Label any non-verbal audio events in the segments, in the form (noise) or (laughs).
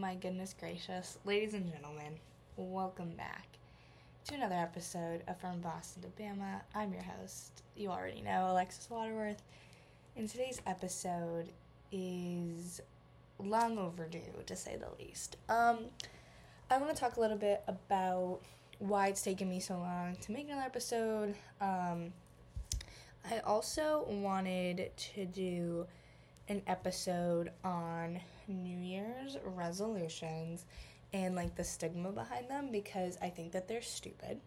my goodness gracious. Ladies and gentlemen, welcome back to another episode of From Boston to Bama. I'm your host, you already know, Alexis Waterworth. And today's episode is long overdue, to say the least. Um, I want to talk a little bit about why it's taken me so long to make another episode. Um, I also wanted to do an episode on New Year's resolutions and like the stigma behind them because I think that they're stupid.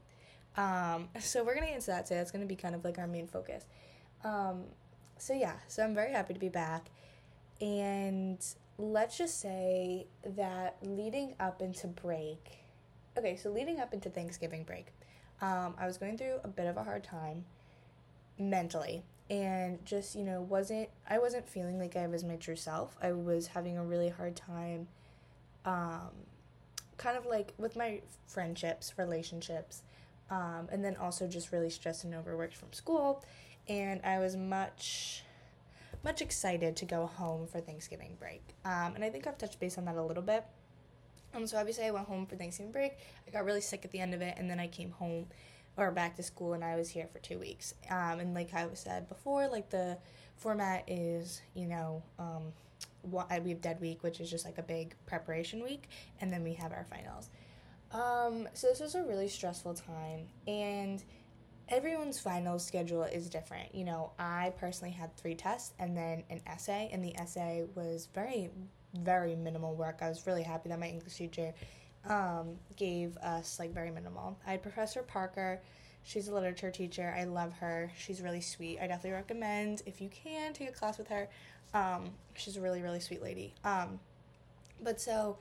Um, so we're gonna get into that today. That's gonna be kind of like our main focus. Um, so yeah, so I'm very happy to be back, and let's just say that leading up into break, okay, so leading up into Thanksgiving break, um, I was going through a bit of a hard time mentally and just you know wasn't i wasn't feeling like i was my true self. I was having a really hard time um kind of like with my friendships relationships um and then also just really stressed and overworked from school. And i was much much excited to go home for thanksgiving break. Um and i think i've touched base on that a little bit. Um so obviously i went home for thanksgiving break. I got really sick at the end of it and then i came home or back to school and I was here for two weeks. Um, and like I said before, like the format is, you know, um, we have Dead Week, which is just like a big preparation week, and then we have our finals. Um, so this was a really stressful time, and everyone's final schedule is different. You know, I personally had three tests and then an essay, and the essay was very, very minimal work. I was really happy that my English teacher um, gave us like very minimal. I had Professor Parker. She's a literature teacher. I love her. She's really sweet. I definitely recommend if you can take a class with her. Um, she's a really really sweet lady. Um, but so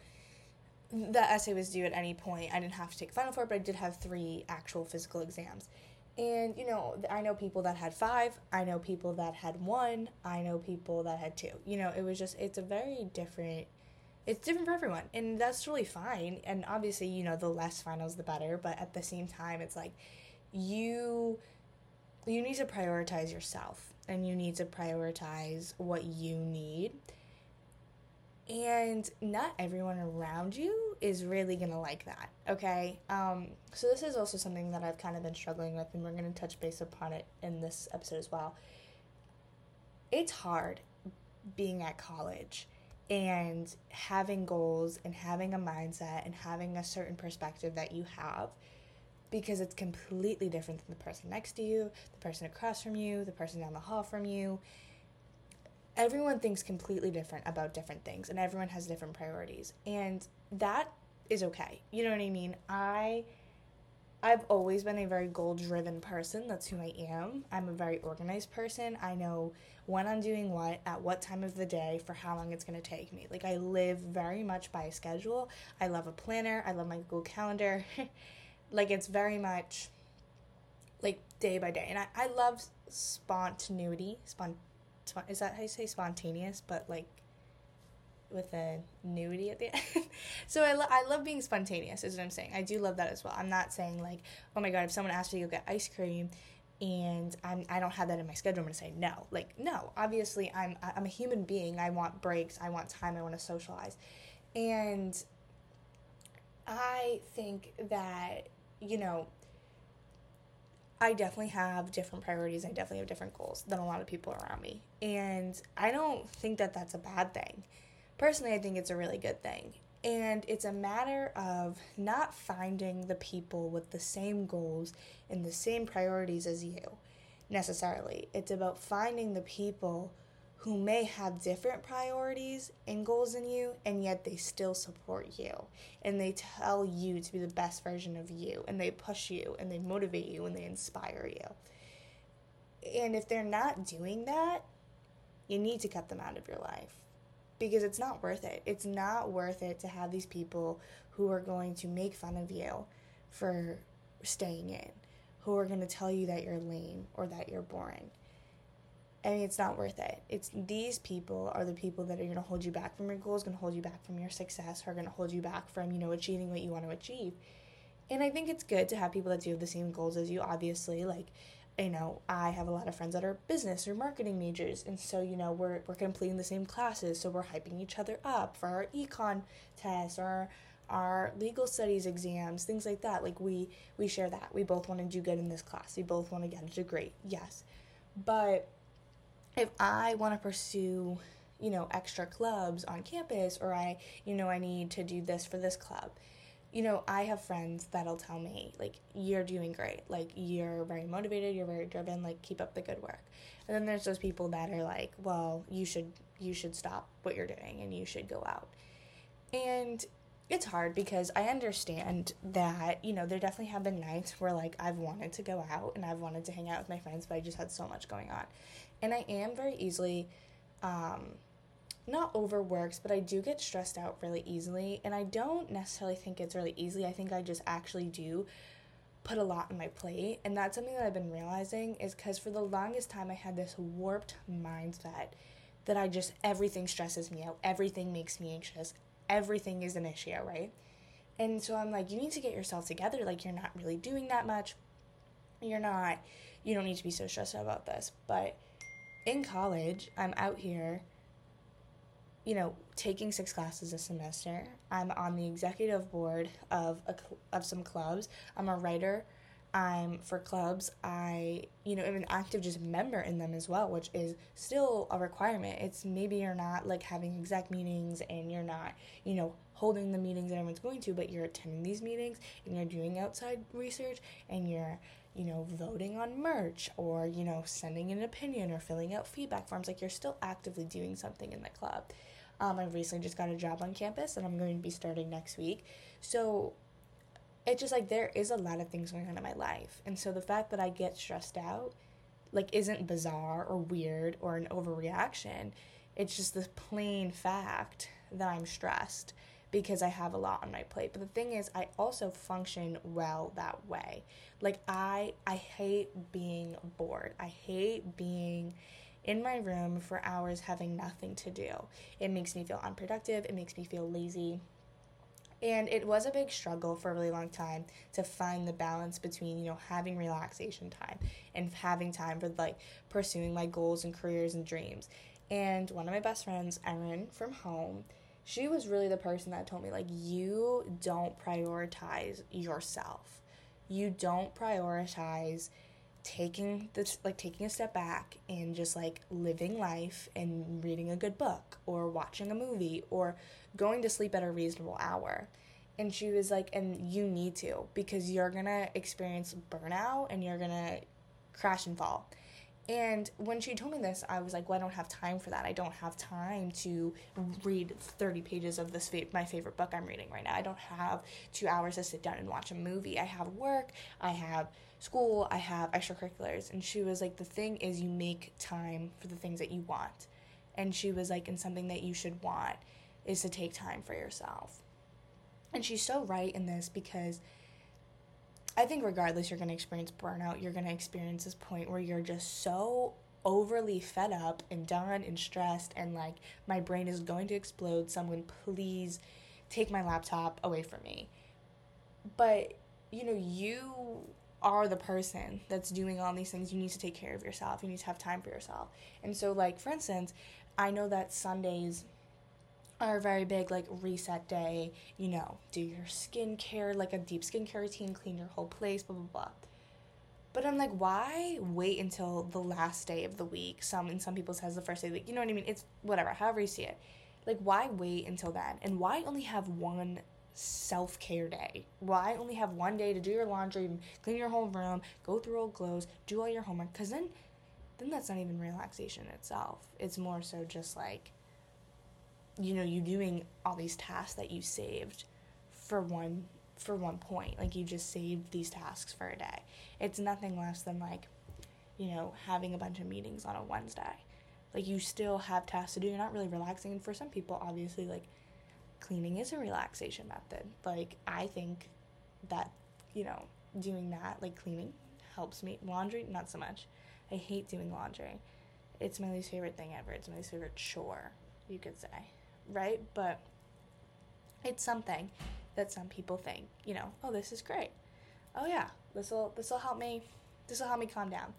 the essay was due at any point. I didn't have to take final for it, but I did have three actual physical exams. And you know, I know people that had five. I know people that had one. I know people that had two. You know, it was just it's a very different it's different for everyone and that's really fine and obviously you know the less finals the better but at the same time it's like you you need to prioritize yourself and you need to prioritize what you need and not everyone around you is really gonna like that okay? Um, so this is also something that i've kind of been struggling with and we're gonna touch base upon it in this episode as well. It's hard being at college and having goals and having a mindset and having a certain perspective that you have because it's completely different than the person next to you, the person across from you, the person down the hall from you. Everyone thinks completely different about different things and everyone has different priorities. And that is okay. You know what I mean? I I've always been a very goal driven person. That's who I am. I'm a very organized person. I know when I'm doing what, at what time of the day, for how long it's going to take me. Like, I live very much by a schedule. I love a planner. I love my Google Calendar. (laughs) like, it's very much like day by day. And I, I love spontaneity. Spont- is that how you say spontaneous? But like, with a nudity at the end. (laughs) so I, lo- I love being spontaneous, is what I'm saying. I do love that as well. I'm not saying like, oh my god, if someone asks me to go get ice cream and I'm I don't have that in my schedule, I'm gonna say no. Like no, obviously I'm I'm a human being. I want breaks. I want time. I want to socialize, and I think that you know. I definitely have different priorities. I definitely have different goals than a lot of people around me. And I don't think that that's a bad thing personally, I think it's a really good thing. And it's a matter of not finding the people with the same goals and the same priorities as you necessarily. It's about finding the people who may have different priorities and goals than you, and yet they still support you. And they tell you to be the best version of you, and they push you, and they motivate you, and they inspire you. And if they're not doing that, you need to cut them out of your life because it's not worth it. It's not worth it to have these people who are going to make fun of you for staying in, who are going to tell you that you're lame or that you're boring. I mean, it's not worth it. It's these people are the people that are going to hold you back from your goals, going to hold you back from your success, are going to hold you back from, you know, achieving what you want to achieve. And I think it's good to have people that do have the same goals as you, obviously. Like, you know, I have a lot of friends that are business or marketing majors, and so you know we're we're completing the same classes, so we're hyping each other up for our econ tests or our legal studies exams, things like that. Like we we share that. We both want to do good in this class. We both want to get a degree. Yes. But if I want to pursue, you know, extra clubs on campus or I, you know, I need to do this for this club. You know, I have friends that'll tell me like you're doing great. Like you're very motivated, you're very driven, like keep up the good work. And then there's those people that are like, well, you should you should stop what you're doing and you should go out. And it's hard because I understand that, you know, there definitely have been nights where like I've wanted to go out and I've wanted to hang out with my friends, but I just had so much going on. And I am very easily um not overworked, but I do get stressed out really easily. And I don't necessarily think it's really easily. I think I just actually do put a lot on my plate. And that's something that I've been realizing is because for the longest time I had this warped mindset that I just everything stresses me out, everything makes me anxious, everything is an issue, right? And so I'm like, you need to get yourself together. Like, you're not really doing that much. You're not, you don't need to be so stressed out about this. But in college, I'm out here, you know, taking six classes a semester. I'm on the executive board of a, of some clubs. I'm a writer I'm for clubs, I, you know, am an active just member in them as well, which is still a requirement. It's maybe you're not like having exec meetings and you're not, you know, holding the meetings that everyone's going to, but you're attending these meetings and you're doing outside research and you're, you know, voting on merch or, you know, sending an opinion or filling out feedback forms. Like you're still actively doing something in the club. Um, I recently just got a job on campus and I'm going to be starting next week. So it's just like there is a lot of things going on in my life. And so the fact that I get stressed out like isn't bizarre or weird or an overreaction. It's just the plain fact that I'm stressed because I have a lot on my plate. But the thing is I also function well that way. Like I I hate being bored. I hate being in my room for hours having nothing to do. It makes me feel unproductive, it makes me feel lazy and it was a big struggle for a really long time to find the balance between, you know, having relaxation time and having time for like pursuing my goals and careers and dreams. And one of my best friends, Erin from home, she was really the person that told me like you don't prioritize yourself. You don't prioritize taking this like taking a step back and just like living life and reading a good book or watching a movie or going to sleep at a reasonable hour. And she was like and you need to because you're gonna experience burnout and you're gonna crash and fall and when she told me this, I was like, "Well, I don't have time for that. I don't have time to read 30 pages of this fa- my favorite book I'm reading right now. I don't have 2 hours to sit down and watch a movie. I have work, I have school, I have extracurriculars." And she was like, "The thing is you make time for the things that you want." And she was like, "And something that you should want is to take time for yourself." And she's so right in this because I think regardless, you're going to experience burnout. You're going to experience this point where you're just so overly fed up and done and stressed, and like my brain is going to explode. Someone, please take my laptop away from me. But, you know, you are the person that's doing all these things. You need to take care of yourself. You need to have time for yourself. And so, like, for instance, I know that Sundays are very big like reset day, you know, do your skincare, like a deep skincare routine, clean your whole place, blah blah blah. But I'm like, why wait until the last day of the week? Some in some people's has the first day of the week. You know what I mean? It's whatever, however you see it. Like why wait until then? And why only have one self care day? Why only have one day to do your laundry, clean your whole room, go through old clothes, do all your homework? Because then, then that's not even relaxation itself. It's more so just like you know you doing all these tasks that you saved for one for one point. Like you just saved these tasks for a day. It's nothing less than like you know having a bunch of meetings on a wednesday. Like you still have tasks to do. You're not really relaxing. And for some people obviously like cleaning is a relaxation method. Like i think that you know doing that like cleaning helps me. Laundry not so much. I hate doing laundry. It's my least favorite thing ever. It's my least favorite chore you could say right? But it's something that some people think, you know, oh, this is great. Oh yeah, this will this will help me This will help me calm down.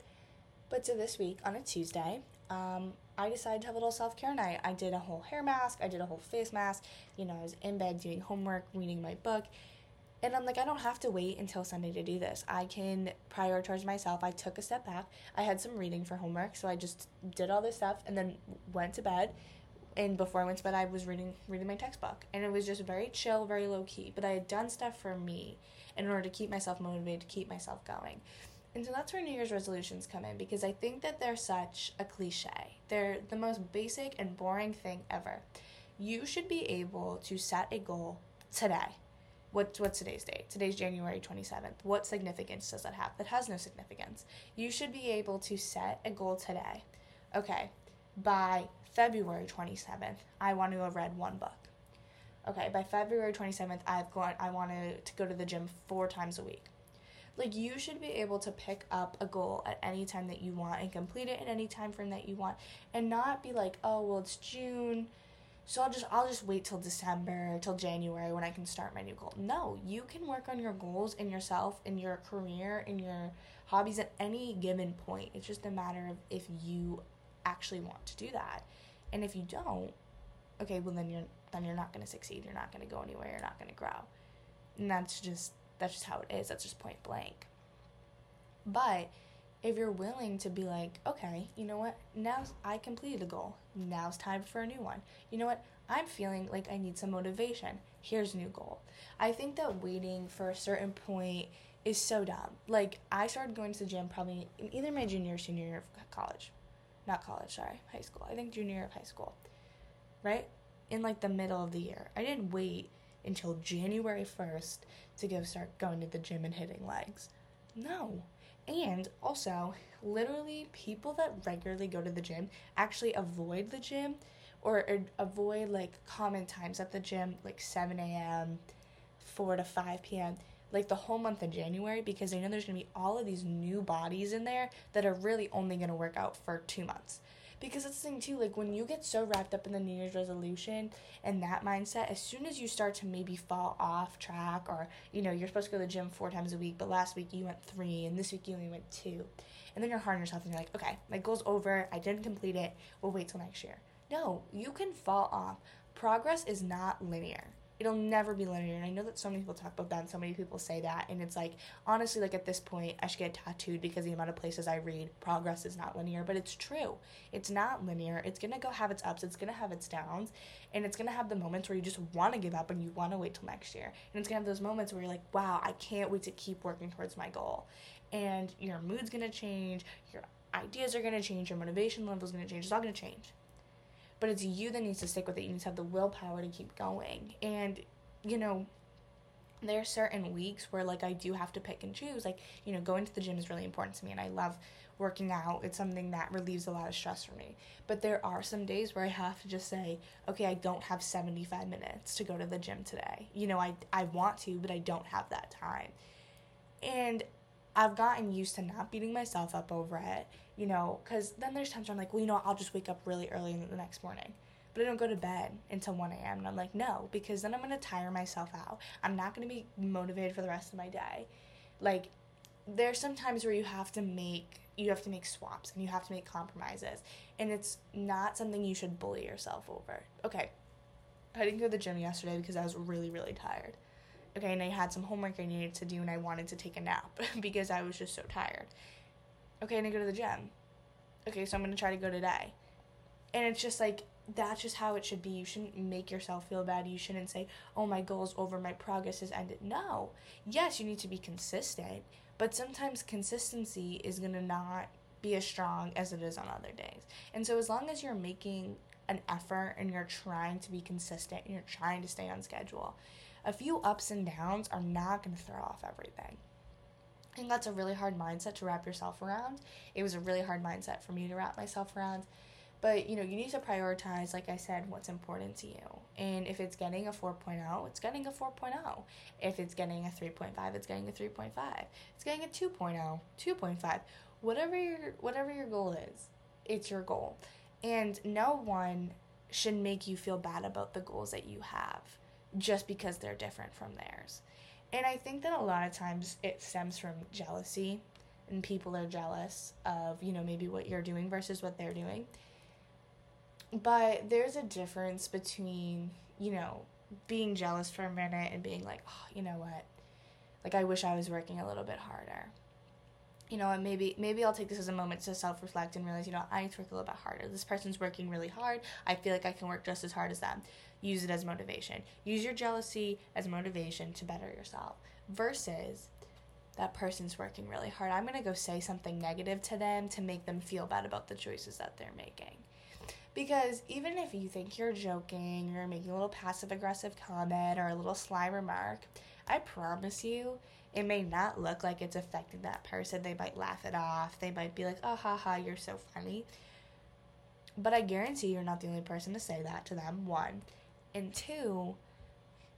But so this week on a Tuesday, um, I decided to have a little self care night. I did a whole hair mask, I did a whole face mask. You know, I was in bed doing homework, reading my book. And I'm like, I don't have to wait until Sunday to do this. I can prioritize myself. I took a step back. I had some reading for homework, so I just did all this stuff and then went to bed. And before I went to bed, I was reading reading my textbook, and it was just very chill, very low key. But I had done stuff for me in order to keep myself motivated, to keep myself going. And so that's where New Year's resolutions come in because I think that they're such a cliche. They're the most basic and boring thing ever. You should be able to set a goal today. What, what's today's date? Today's January 27th. What significance does that have? That has no significance. You should be able to set a goal today. Okay, by February 27th, I want to have read one book. Okay, by February 27th, I've gone I want to, go to the gym 4 times a week. Like you should be able to pick up a goal at any time that you want and complete it in any time frame that you want and not be like, "Oh, well, it's June." So I'll just I'll just wait till December, till January when I can start my new goal. No, you can work on your goals in yourself, in your career, in your hobbies at any given point. It's just a matter of if you actually want to do that. And if you don't, okay, well then you're then you're not going to succeed. You're not going to go anywhere. You're not going to grow. And that's just that's just how it is. That's just point blank. But if you're willing to be like, okay, you know what? Now I completed a goal. Now's time for a new one. You know what? I'm feeling like I need some motivation. Here's a new goal. I think that waiting for a certain point is so dumb. Like I started going to the gym probably in either my junior or senior year of college. Not college, sorry, high school. I think junior year of high school. Right? In like the middle of the year. I didn't wait until January 1st to go start going to the gym and hitting legs. No. And also, literally, people that regularly go to the gym actually avoid the gym or, or avoid like common times at the gym, like 7 a.m., 4 to 5 p.m., like the whole month of January because they know there's gonna be all of these new bodies in there that are really only gonna work out for two months. Because that's the thing too like when you get so wrapped up in the new year's resolution and that mindset as soon as you start to maybe fall off track or you know you're supposed to go to the gym four times a week but last week you went three and this week you only went two and then you're hard on yourself and you're like okay my goal's over. I didn't complete it. We'll wait till next year. No you can fall off. Progress is not linear it'll never be linear. And I know that so many people talk about that and so many people say that. And it's like, honestly, like at this point, I should get tattooed because the amount of places I read, progress is not linear. But it's true. It's not linear. It's going to go have its ups, it's going to have its downs. And it's going to have the moments where you just want to give up and you want to wait till next year. And it's going to have those moments where you're like, wow, I can't wait to keep working towards my goal. And your mood's going to change, your ideas are going to change, your motivation level's going to change. It's all going to change but it's you that needs to stick with it. You need to have the willpower to keep going. And, you know, there are certain weeks where like I do have to pick and choose. Like, you know, going to the gym is really important to me and I love working out. It's something that relieves a lot of stress for me. But there are some days where I have to just say, okay, I don't have 75 minutes to go to the gym today. You know, I I want to, but I don't have that time. And I've gotten used to not beating myself up over it you know, because then there's times where I'm like, well, you know, I'll just wake up really early in the next morning. But I don't go to bed until 1 a.m. And I'm like, no, because then I'm going to tire myself out. I'm not going to be motivated for the rest of my day. Like, there's some times where you have to make you have to make swaps and you have to make compromises and it's not something you should bully yourself over okay i didn't go to the gym yesterday because i was really really tired okay and i had some homework i needed to do and i wanted to take a nap (laughs) because i was just so tired okay, and I go to the gym. Okay, so I'm gonna try to go today. And it's just like that's just how it should be. You shouldn't make yourself feel bad. You shouldn't say, "Oh, my goal's over, my progress has ended." No. Yes, you need to be consistent, but sometimes consistency is to not be as strong as it is on other days. And so as long as you're making an effort and you're trying to be consistent and you're trying to stay on schedule, a few ups and downs are not going to throw off everything. I think that's a really hard mindset to wrap yourself around. It was a really hard mindset for me to wrap myself around. But you know, you need to prioritize, like I said, what's important to you. And if it's getting a 4.0, it's getting a 4.0. If it's getting a 3.5, it's getting a 3.5. It's getting a 2.0, 2.5. Whatever your whatever your goal is, it's your goal. And no one should make you feel bad about the goals that you have just because they're different from theirs. And I think that a lot of times it stems from jealousy. and people are jealous of, you know, maybe what you're doing versus what they're doing. But there's a difference between, you know, being jealous for a minute and being like, oh, you know what? Like, I wish I was working a little bit harder. You know, and maybe maybe I'll take this as a moment to self reflect and realize, you know, I need to work a little bit harder. This person's working really hard. I feel like I can work just as hard as them. Use it as motivation. Use your jealousy as motivation to better yourself. Versus that person's working really hard. I'm going to go say something negative to them to make them feel bad about the choices that they're making. Because even if you think you're joking, you're making a little passive aggressive comment or a little sly remark, I promise you, it may not look like it's affecting that person. They might laugh it off. They might be like, oh, ha, ha, you're so funny. But I guarantee you're not the only person to say that to them, one. And two,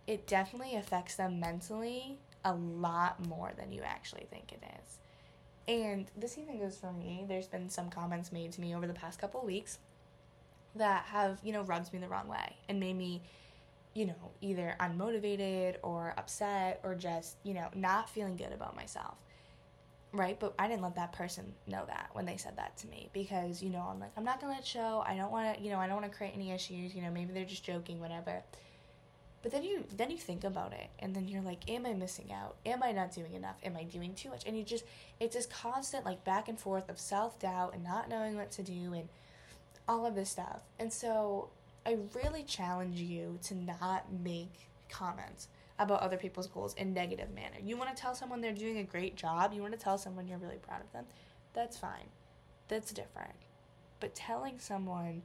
it definitely affects them mentally a lot more than you actually think it is. And this even goes for me. There's been some comments made to me over the past couple weeks that have, you know, rubbed me the wrong way and made me, you know, either unmotivated or upset or just, you know, not feeling good about myself. Right? But I didn't let that person know that when they said that to me because, you know, I'm like, I'm not to let show. I don't want to, you know, I don't want to create any issues. You know, maybe they're just joking, whatever. But then you then you think about it and then you're like, am I missing out? Am I not doing enough? Am I doing too much? And you just it's this constant like back and forth of self-doubt and not knowing what to do and all of this stuff. And so I really challenge you to not make comments about other people's goals in negative manner. You want to tell someone they're doing a great job, you want to tell someone you're really proud of them. That's fine. That's different. But telling someone,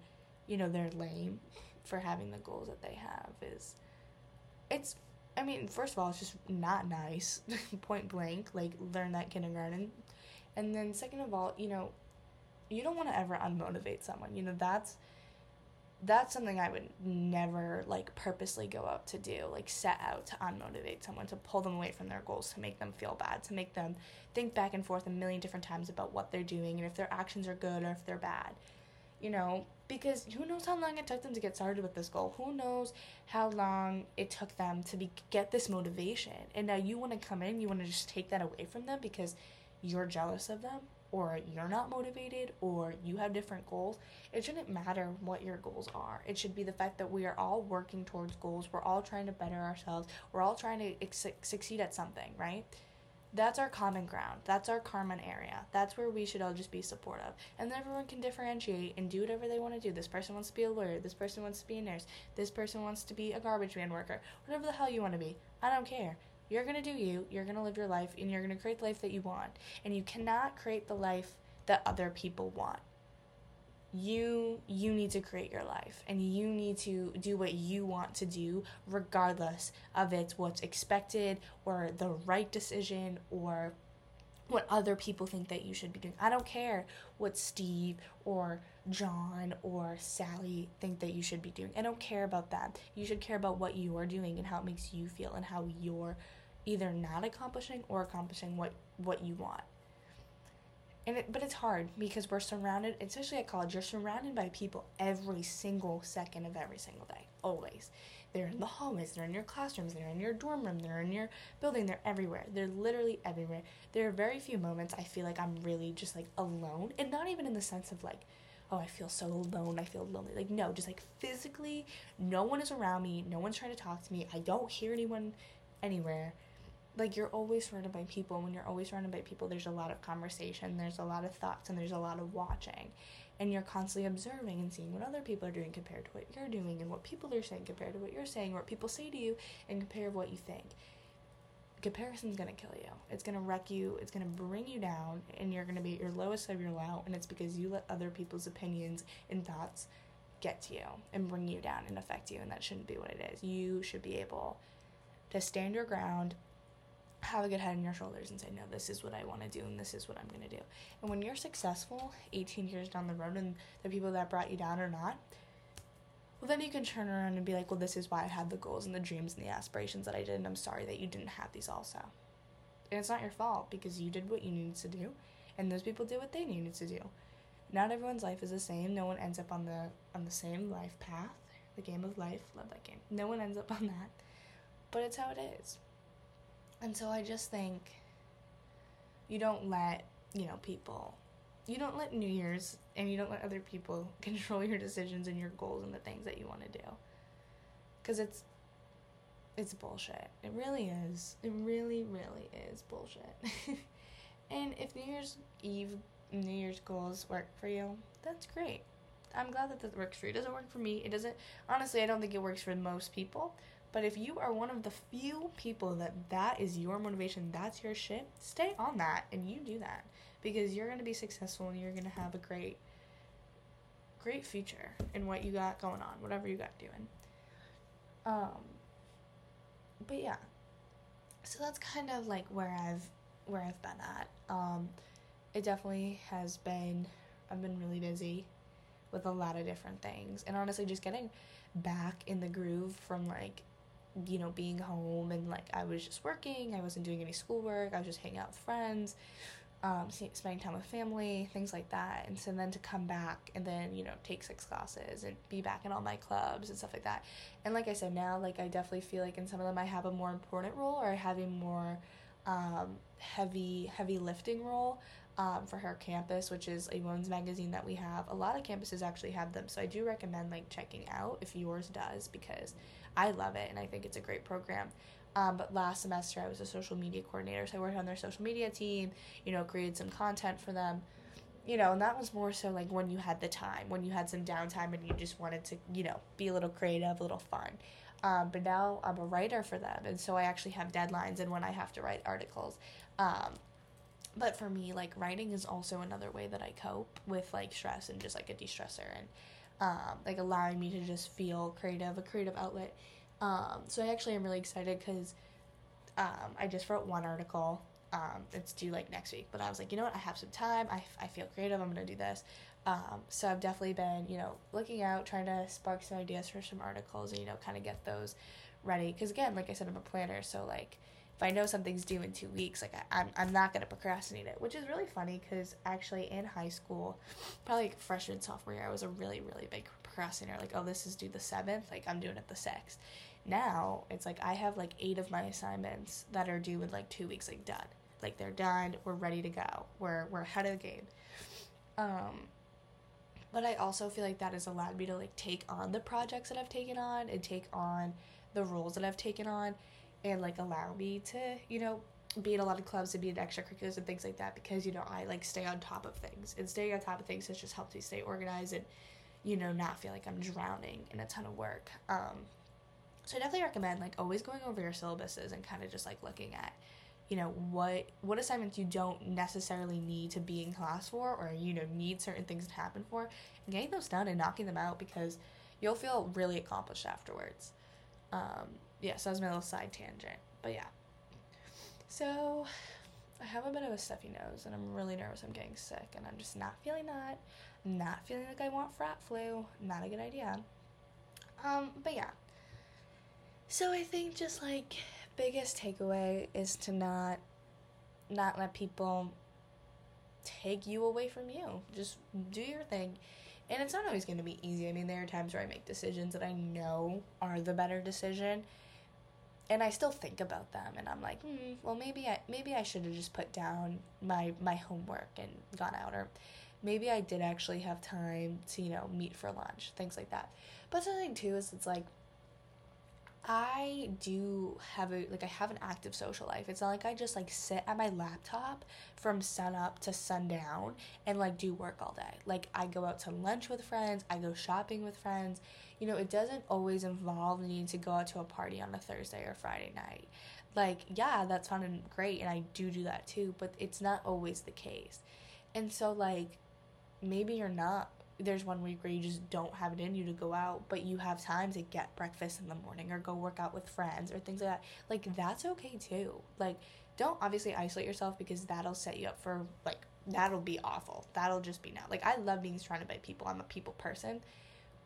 you know, they're lame for having the goals that they have is it's I mean, first of all, it's just not nice, (laughs) point blank. Like, learn that kindergarten. And then, second of all, you know, you don't want to ever unmotivate someone. You know, that's that's something I would never like purposely go out to do, like set out to unmotivate someone, to pull them away from their goals, to make them feel bad, to make them think back and forth a million different times about what they're doing and if their actions are good or if they're bad. You know, because who knows how long it took them to get started with this goal? Who knows how long it took them to be get this motivation? And now you want to come in, you want to just take that away from them because you're jealous of them or you're not motivated or you have different goals, it shouldn't matter what your goals are. It should be the fact that we are all working towards goals. We're all trying to better ourselves. We're all trying to ex- succeed at something, right? That's our common ground. That's our common area. That's where we should all just be supportive. And then everyone can differentiate and do whatever they want to do. This person wants to be a lawyer. This person wants to be a nurse. This person wants to be a garbage man worker. Whatever the hell you want to be. I don't care. You're going to do you, you're going to live your life, and you're going to create the life that you want. And you cannot create the life that other people want. You you need to create your life and you need to do what you want to do regardless of it's what's expected or the right decision or what other people think that you should be doing. I don't care what Steve or John or Sally think that you should be doing. I don't care about that. You should care about what you are doing and how it makes you feel and how you're either not accomplishing or accomplishing what what you want. And it, but it's hard because we're surrounded especially at college you're surrounded by people every single second of every single day always. They're in the hallways they're in your classrooms they're in your dorm room they're in your building they're everywhere. They're literally everywhere. There are very few moments i feel like i'm really just like alone and not even in the sense of like oh i feel so alone i feel lonely. Like no just like physically no one is around me no one's trying to talk to me i don't hear anyone anywhere like you're always surrounded by people when you're always surrounded by people there's a lot of conversation there's a lot of thoughts and there's a lot of watching. And you're constantly observing and seeing what other people are doing compared to what you're doing and what people are saying compared to what you're saying what people say to you and compare what you think. Comparison's gonna kill you. It's gonna wreck you. It's gonna bring you down and you're gonna be at your lowest of your low and it's because you let other people's opinions and thoughts get to you and bring you down and affect you and that shouldn't be what it is. You should be able to stand your ground have a good head on your shoulders and say, no, this is what I want to do and this is what I'm going to do. And when you're successful 18 years down the road and the people that brought you down are not, well, then you can turn around and be like, well, this is why I had the goals and the dreams and the aspirations that I did, and I'm sorry that you didn't have these also. And it's not your fault because you did what you needed to do, and those people did what they needed to do. Not everyone's life is the same. No one ends up on the on the same life path. The game of life, love that game. No one ends up on that, but it's how it is. And so I just think you don't let you know, people. You don't let New Year's and you don't let other people (laughs) control your decisions and your goals and the things that you want to do. Cuz it's it's bullshit. It really is. It really really is bullshit. (laughs) and if New Year's Eve New Year's goals work for you, that's great. I'm glad that that works for you. It doesn't work for me. It doesn't honestly, I don't think it works for most people. But if you are one of the few people that that is your motivation, that's your shit, stay on that and you do that because you're going to be successful and you're going to have a great great future in what you got going on, whatever you got doing. Um but yeah. So that's kind of like where I've where I've been at. Um it definitely has been I've been really busy with a lot of different things. And honestly just getting back in the groove from like you know, being home and like I was just working, I wasn't doing any schoolwork, I was just hanging out with friends, um, spending time with family, things like that. And so then to come back and then, you know, take six classes and be back in all my clubs and stuff like that. And like I said, now, like I definitely feel like in some of them I have a more important role or I have a more um, heavy, heavy lifting role. Um, for her campus, which is a women's magazine that we have. A lot of campuses actually have them, so I do recommend like checking out if yours does because I love it and I think it's a great program. Um, but last semester I was a social media coordinator, so I worked on their social media team, you know, created some content for them, you know, and that was more so like when you had the time, when you had some downtime and you just wanted to, you know, be a little creative, a little fun. Um, but now I'm a writer for them, and so I actually have deadlines and when I have to write articles. Um, but for me, like writing is also another way that I cope with like stress and just like a de stressor and um, like allowing me to just feel creative, a creative outlet. Um, so I actually am really excited because um, I just wrote one article. Um, it's due like next week, but I was like, you know what? I have some time. I, I feel creative. I'm gonna do this. Um, so I've definitely been, you know, looking out, trying to spark some ideas for some articles, and you know, kind of get those ready. Because again, like I said, I'm a planner, so like if I know something's due in two weeks, like I, am I'm, I'm not gonna procrastinate it, which is really funny because actually in high school, probably like freshman sophomore year, I was a really really big procrastinator. Like oh this is due the seventh, like I'm doing it the sixth. Now it's like I have like eight of my assignments that are due in like two weeks, like done. Like they're done, we're ready to go. We're we're ahead of the game. Um, but I also feel like that has allowed me to like take on the projects that I've taken on and take on the roles that I've taken on and like allow me to, you know, be in a lot of clubs and be in extracurriculars and things like that because, you know, I like stay on top of things. And staying on top of things has just helped me stay organized and, you know, not feel like I'm drowning in a ton of work. Um, so I definitely recommend like always going over your syllabuses and kind of just like looking at, you know, what what assignments you don't necessarily need to be in class for or you know need certain things to happen for, and getting those done and knocking them out because you'll feel really accomplished afterwards. Um, yeah, so that was my little side tangent. But yeah. So I have a bit of a stuffy nose and I'm really nervous I'm getting sick and I'm just not feeling that. Not feeling like I want frat flu. Not a good idea. Um, but yeah. So I think just like biggest takeaway is to not not let people take you away from you. Just do your thing. And it's not always going to be easy. I mean, there are times where I make decisions that I know are the better decision and I still think about them and I'm like, hmm, well maybe I maybe I should have just put down my my homework and gone out or maybe I did actually have time to, you know, meet for lunch, things like that. But the thing too is it's like I do have a like I have an active social life. It's not like I just like sit at my laptop from sun up to sundown and like do work all day. Like I go out to lunch with friends, I go shopping with friends. You know, it doesn't always involve needing to go out to a party on a Thursday or Friday night. Like, yeah, that's fun and great and I do do that too, but it's not always the case. And so like maybe you're not there's one week where you just don't have it in you to go out, but you have time to get breakfast in the morning or go work out with friends or things like that. Like that's okay too. Like don't obviously isolate yourself because that'll set you up for like that'll be awful. That'll just be now. Like I love being surrounded by people. I'm a people person.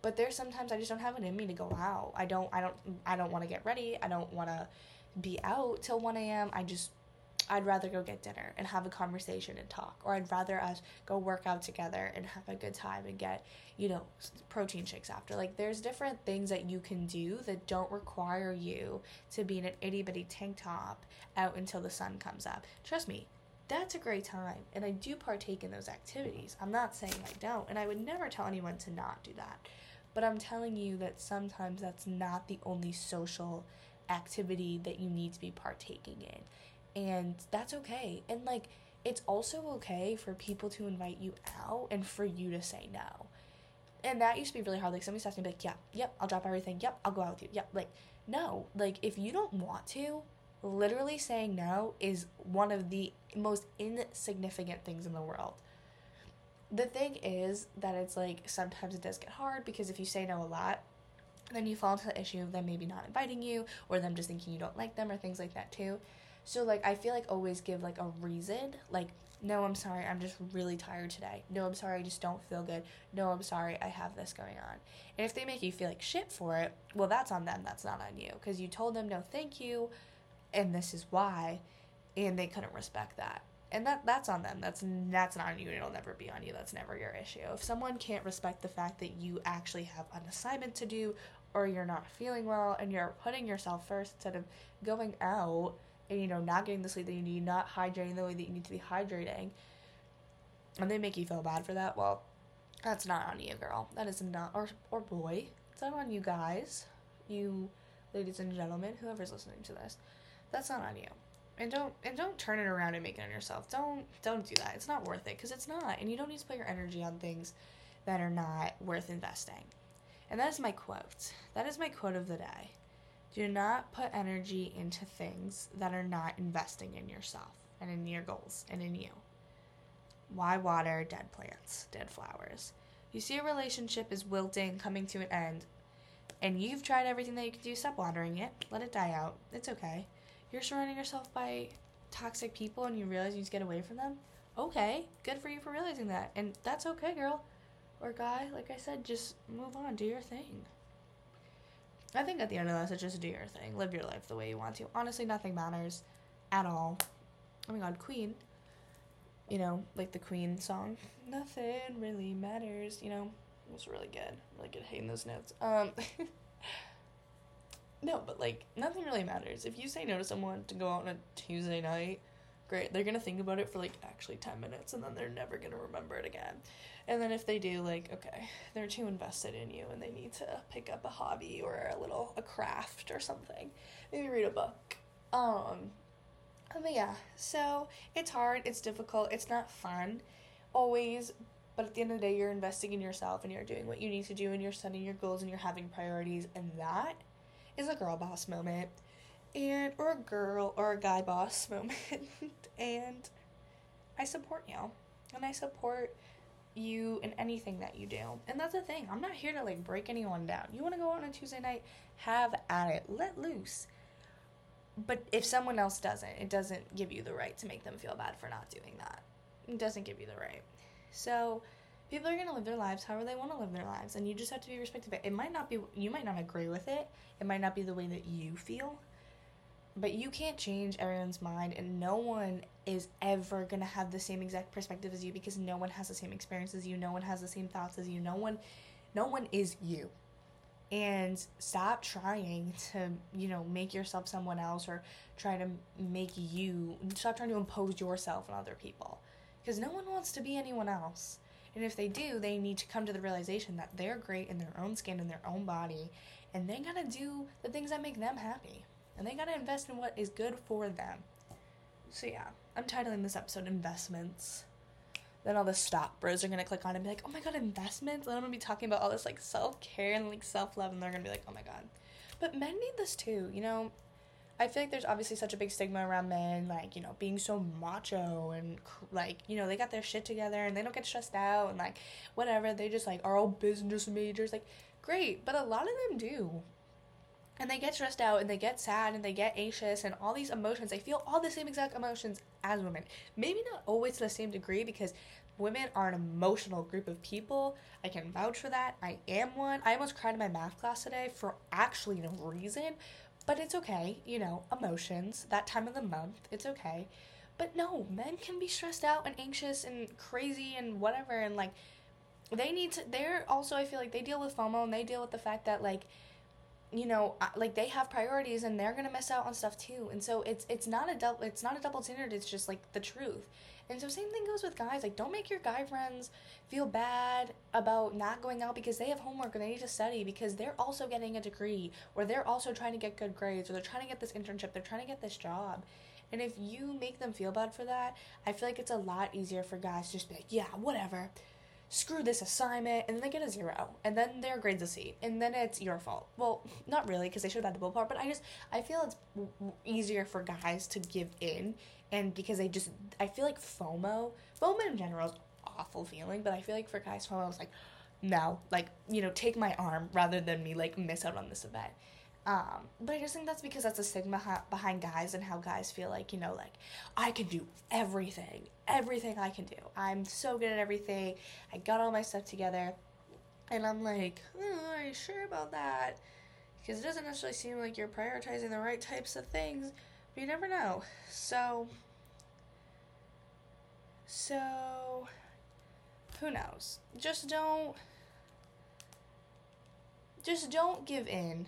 But there's sometimes I just don't have it in me to go out. I don't I don't I don't want to get ready. I don't want to be out till 1 a.m. I just I'd rather go get dinner and have a conversation and talk, or I'd rather us go work out together and have a good time and get, you know, protein shakes after. Like, there's different things that you can do that don't require you to be in an itty bitty tank top out until the sun comes up. Trust me, that's a great time. And I do partake in those activities. I'm not saying I don't. And I would never tell anyone to not do that. But I'm telling you that sometimes that's not the only social activity that you need to be partaking in. And that's okay. And like, it's also okay for people to invite you out and for you to say no. And that used to be really hard. Like, somebody to be like, yeah, yep, I'll drop everything. Yep, I'll go out with you. Yep. Like, no. Like, if you don't want to, literally saying no is one of the most insignificant things in the world. The thing is that it's like sometimes it does get hard because if you say no a lot, then you fall into the issue of them maybe not inviting you or them just thinking you don't like them or things like that too. So like I feel like always give like a reason, like no, I'm sorry, I'm just really tired today. No, I'm sorry, I just don't feel good. No, I'm sorry, I have this going on. And if they make you feel like shit for it, well, that's on them, that's not on you. Because you told them no, thank you, and this is why, and they couldn't respect that. And that that's on them. That's that's not on you. and It'll never be on you. That's never your issue. If someone can't respect the fact that you actually have an assignment to do, or you're not feeling well, and you're putting yourself first instead of going out and you know not getting the sleep that you need, not hydrating the way that you need to be hydrating, and they make you feel bad for that, well, that's not on you, girl. That is not or or boy. It's not on you guys. You ladies and gentlemen, whoever's listening to this. That's not on you. And don't and don't turn it around and make it on yourself. Don't don't do that. It's not worth it because it's not. And you don't need to put your energy on things that are not worth investing. And that is my quote. That is my quote of the day. Do not put energy into things that are not investing in yourself and in your goals and in you. Why water dead plants, dead flowers? You see a relationship is wilting, coming to an end, and you've tried everything that you can do, stop watering it. Let it die out. It's okay you're surrounding yourself by toxic people and you realize you need to get away from them, okay, good for you for realizing that. And that's okay, girl. Or guy, like I said, just move on, do your thing. I think at the end of this, it's just do your thing. Live your life the way you want to. Honestly, nothing matters at all. Oh my god, Queen. You know, like the Queen song. Nothing really matters. You know, it was really good. Really good hating those notes. Um, (laughs) No, but like nothing really matters. If you say no to someone to go out on a Tuesday night, great. They're gonna think about it for like actually ten minutes and then they're never gonna remember it again. And then if they do, like, okay, they're too invested in you and they need to pick up a hobby or a little a craft or something. Maybe read a book. Um but yeah, so it's hard, it's difficult, it's not fun always, but at the end of the day you're investing in yourself and you're doing what you need to do and you're setting your goals and you're having priorities and that is a girl boss moment and or a girl or a guy boss (laughs) moment and I support you and I support you in anything that you do. And that's the thing. I'm not here to like break anyone down. You want to go out on a Tuesday night, have at it. Let loose. But if someone else doesn't, it doesn't give you the right to make them feel bad for not doing that. It doesn't give you the right. So people are going to live their lives however they want to live their lives and you just have to be respectful. It might not be you might not agree with it. It might not be the way that you feel. But you can't change everyone's mind and no one is ever going to have the same exact perspective as you because no one has the same experience as you. No one has the same thoughts as you. No one no one is you. And stop trying to you know make yourself someone else or try to make you stop trying to impose yourself on other people. Because no one wants to be anyone else and if they do, they need to come to the realization that they're great in their own skin, in their own body, and they gotta do the things that make them happy. And they gotta invest in what is good for them. So yeah, I'm titling this episode Investments. Then all the stock bros are gonna click on and be like, oh my god, investments? Then I'm gonna be talking about all this like self care and like self love, and they're gonna be like, oh my god. But men need this too, you know? I feel like there's obviously such a big stigma around men, like, you know, being so macho and, like, you know, they got their shit together and they don't get stressed out and, like, whatever. They just, like, are all business majors. Like, great. But a lot of them do. And they get stressed out and they get sad and they get anxious and all these emotions. They feel all the same exact emotions as women. Maybe not always to the same degree because women are an emotional group of people. I can vouch for that. I am one. I almost cried in my math class today for actually no reason but it's okay, you know, emotions, that time of the month, it's okay. But no, men can be stressed out and anxious and crazy and whatever and like they need to they're also I feel like they deal with FOMO and they deal with the fact that like you know, like they have priorities and they're gonna miss out on stuff too. And so it's it's not a double it's not a double standard. It's just like the truth. And so same thing goes with guys. Like don't make your guy friends feel bad about not going out because they have homework and they need to study because they're also getting a degree or they're also trying to get good grades or they're trying to get this internship. They're trying to get this job. And if you make them feel bad for that, I feel like it's a lot easier for guys to just be like, yeah, whatever screw this assignment, and then they get a zero, and then their grade's a C, and then it's your fault. Well, not really, because they should have had the part, but I just, I feel it's w- easier for guys to give in, and because they just, I feel like FOMO, FOMO in general is awful feeling, but I feel like for guys, FOMO is like, no, like, you know, take my arm rather than me, like, miss out on this event. Um, but I just think that's because that's a stigma behind guys and how guys feel like, you know, like, I can do everything, everything I can do. I'm so good at everything. I got all my stuff together. And I'm like, oh, are you sure about that? Because it doesn't necessarily seem like you're prioritizing the right types of things, but you never know. So, so, who knows? Just don't, just don't give in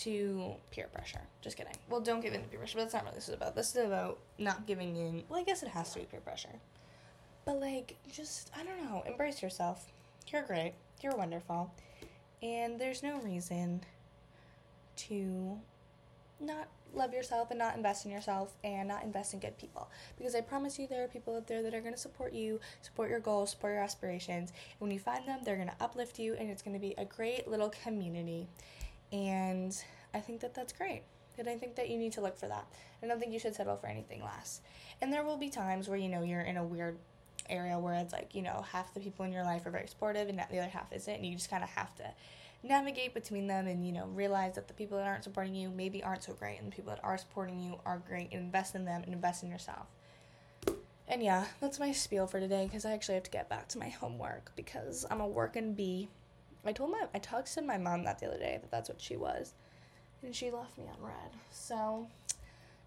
to peer pressure. Just kidding. Well, don't give in to peer pressure, but that's not what this is about. This is about not giving in. Well, I guess it has to be peer pressure. But, like, just, I don't know, embrace yourself. You're great. You're wonderful. And there's no reason to not love yourself and not invest in yourself and not invest in good people. Because I promise you, there are people out there that are going to support you, support your goals, support your aspirations. And when you find them, they're going to uplift you, and it's going to be a great little community. And I think that that's great. And I think that you need to look for that. I don't think you should settle for anything less. And there will be times where, you know, you're in a weird area where it's like, you know, half the people in your life are very supportive and the other half isn't. And you just kind of have to navigate between them and, you know, realize that the people that aren't supporting you maybe aren't so great. And the people that are supporting you are great. And invest in them and invest in yourself. And yeah, that's my spiel for today because I actually have to get back to my homework because I'm a working bee. I told my I texted my mom that the other day that that's what she was, and she left me on read. So,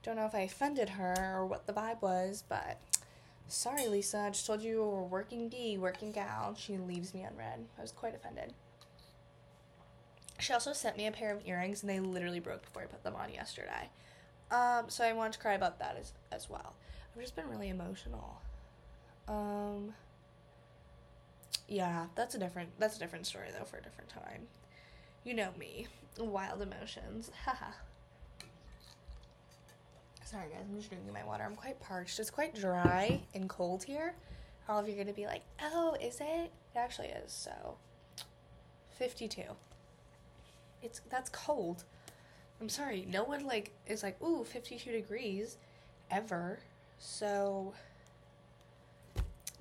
don't know if I offended her or what the vibe was, but sorry, Lisa. I just told you were working bee, working gal. She leaves me unread. I was quite offended. She also sent me a pair of earrings, and they literally broke before I put them on yesterday. Um, so I wanted to cry about that as as well. I've just been really emotional. Um yeah, that's a different that's a different story though for a different time. You know me, wild emotions. (laughs) Haha. Sorry guys, I'm just drinking my water. I'm quite parched. It's quite dry and cold here. All of you are gonna be like, "Oh, is it?" It actually is. So, fifty-two. It's that's cold. I'm sorry. No one like is like, "Ooh, 52 degrees," ever. So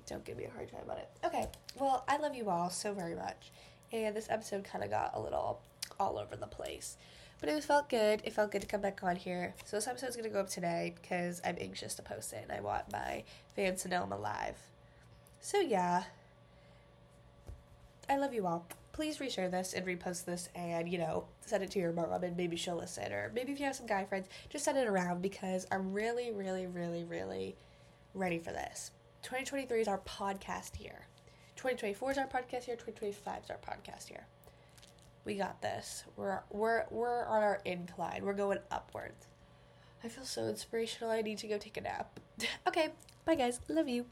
don't give me a hard time about it. Okay, well, I love you all so very much. And this episode kind of got a little all over the place. But it was felt good. It felt good to come back on here. So this episode's to go up today because I'm anxious to post it. And I want my fans to know I'm alive. So yeah. I love you all. Please reshare this and repost this and, you know, send it to your mom and maybe she'll listen. Or maybe if you have some guy friends, just send it around because I'm really, really, really, really ready for this. 2023 is our podcast year. 2024 is our podcast year. 2025 is our podcast year. We got this. We're we're we're on our incline. We're going upwards. I feel so inspirational. I need to go take a nap. (laughs) okay, bye guys. Love you.